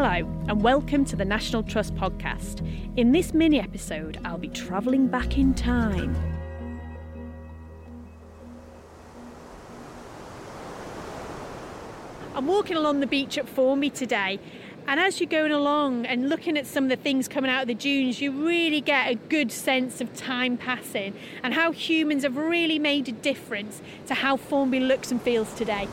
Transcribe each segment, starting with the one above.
Hello, and welcome to the National Trust podcast. In this mini episode, I'll be travelling back in time. I'm walking along the beach at Formby today, and as you're going along and looking at some of the things coming out of the dunes, you really get a good sense of time passing and how humans have really made a difference to how Formby looks and feels today.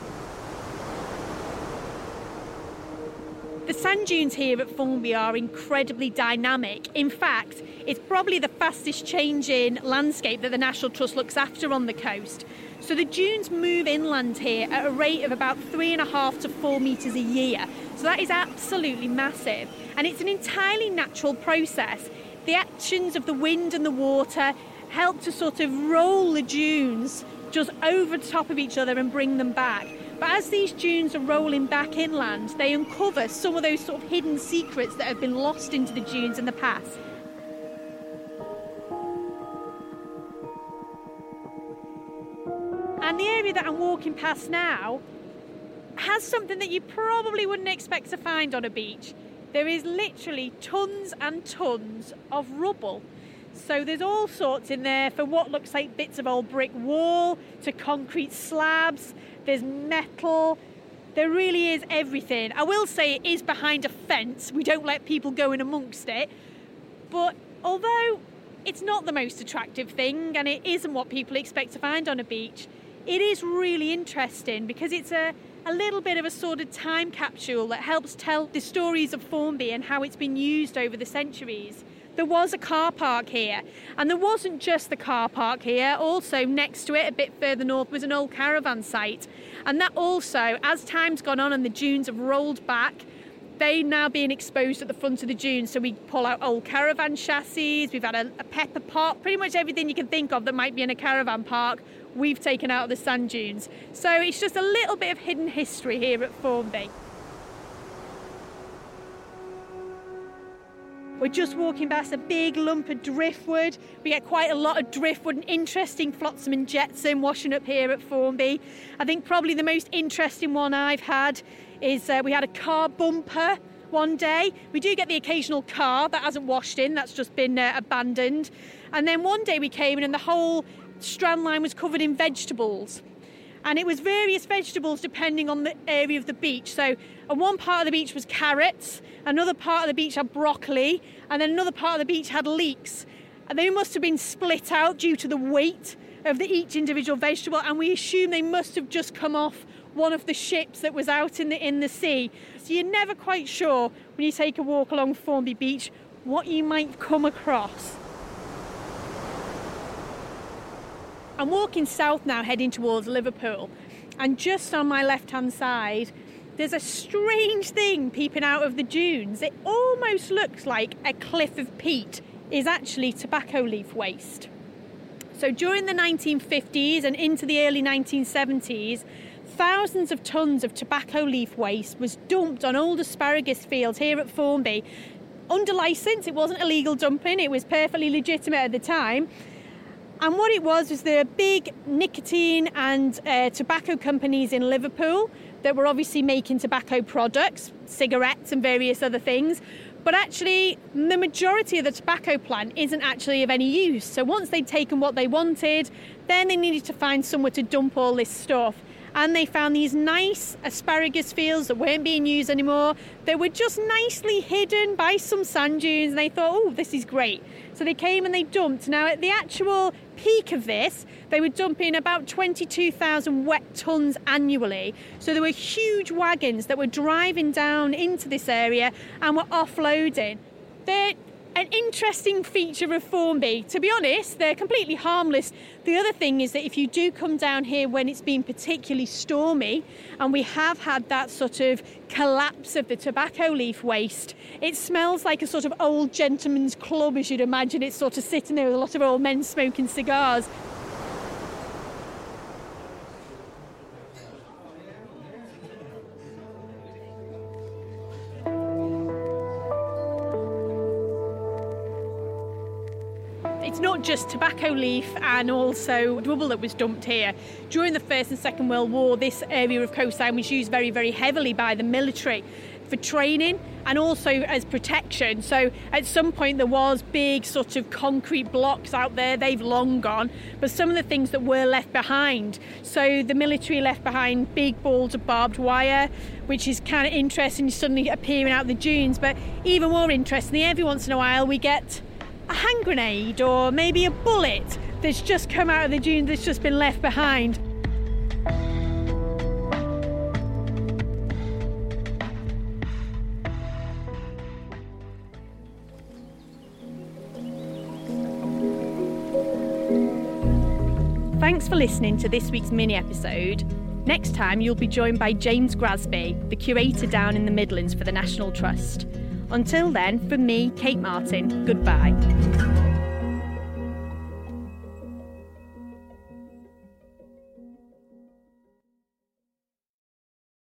Sand dunes here at Formby are incredibly dynamic. In fact, it's probably the fastest changing landscape that the National Trust looks after on the coast. So the dunes move inland here at a rate of about three and a half to four metres a year. So that is absolutely massive. And it's an entirely natural process. The actions of the wind and the water help to sort of roll the dunes just over the top of each other and bring them back. But as these dunes are rolling back inland, they uncover some of those sort of hidden secrets that have been lost into the dunes in the past. And the area that I'm walking past now has something that you probably wouldn't expect to find on a beach. There is literally tons and tons of rubble. So there's all sorts in there for what looks like bits of old brick wall to concrete slabs. There's metal, there really is everything. I will say it is behind a fence, we don't let people go in amongst it, but although it's not the most attractive thing and it isn't what people expect to find on a beach, it is really interesting because it's a, a little bit of a sort of time capsule that helps tell the stories of Formby and how it's been used over the centuries there was a car park here. And there wasn't just the car park here, also next to it, a bit further north, was an old caravan site. And that also, as time's gone on and the dunes have rolled back, they now being exposed at the front of the dunes. So we pull out old caravan chassis, we've had a, a pepper pot, pretty much everything you can think of that might be in a caravan park, we've taken out of the sand dunes. So it's just a little bit of hidden history here at Formby. We're just walking past a big lump of driftwood. We get quite a lot of driftwood and interesting flotsam and jetsam washing up here at Formby. I think probably the most interesting one I've had is uh, we had a car bumper one day. We do get the occasional car that hasn't washed in, that's just been uh, abandoned. And then one day we came in and the whole strand line was covered in vegetables and it was various vegetables depending on the area of the beach. So, on one part of the beach was carrots, another part of the beach had broccoli, and then another part of the beach had leeks. And they must have been split out due to the weight of the, each individual vegetable, and we assume they must have just come off one of the ships that was out in the in the sea. So you're never quite sure when you take a walk along Formby Beach what you might come across. I'm walking south now, heading towards Liverpool, and just on my left hand side, there's a strange thing peeping out of the dunes. It almost looks like a cliff of peat is actually tobacco leaf waste. So during the 1950s and into the early 1970s, thousands of tons of tobacco leaf waste was dumped on old asparagus fields here at Formby. Under licence, it wasn't illegal dumping, it was perfectly legitimate at the time. And what it was was were big nicotine and uh, tobacco companies in Liverpool that were obviously making tobacco products, cigarettes, and various other things. But actually, the majority of the tobacco plant isn't actually of any use. So once they'd taken what they wanted, then they needed to find somewhere to dump all this stuff. And they found these nice asparagus fields that weren't being used anymore. They were just nicely hidden by some sand dunes, and they thought, oh, this is great. So they came and they dumped. Now, at the actual peak of this, they were dumping about 22,000 wet tonnes annually. So there were huge wagons that were driving down into this area and were offloading. They're an interesting feature of Formby. To be honest, they're completely harmless. The other thing is that if you do come down here when it's been particularly stormy, and we have had that sort of collapse of the tobacco leaf waste, it smells like a sort of old gentleman's club, as you'd imagine. It's sort of sitting there with a lot of old men smoking cigars. It's not just tobacco leaf and also rubble that was dumped here. During the First and Second World War, this area of coastline was used very, very heavily by the military. for training and also as protection. So at some point there was big sort of concrete blocks out there. They've long gone, but some of the things that were left behind. So the military left behind big balls of barbed wire, which is kind of interesting suddenly appearing out the dunes. But even more interestingly, every once in a while we get a hand grenade or maybe a bullet that's just come out of the dunes that's just been left behind. Thanks for listening to this week's mini episode. Next time, you'll be joined by James Grasby, the curator down in the Midlands for the National Trust. Until then, from me, Kate Martin, goodbye.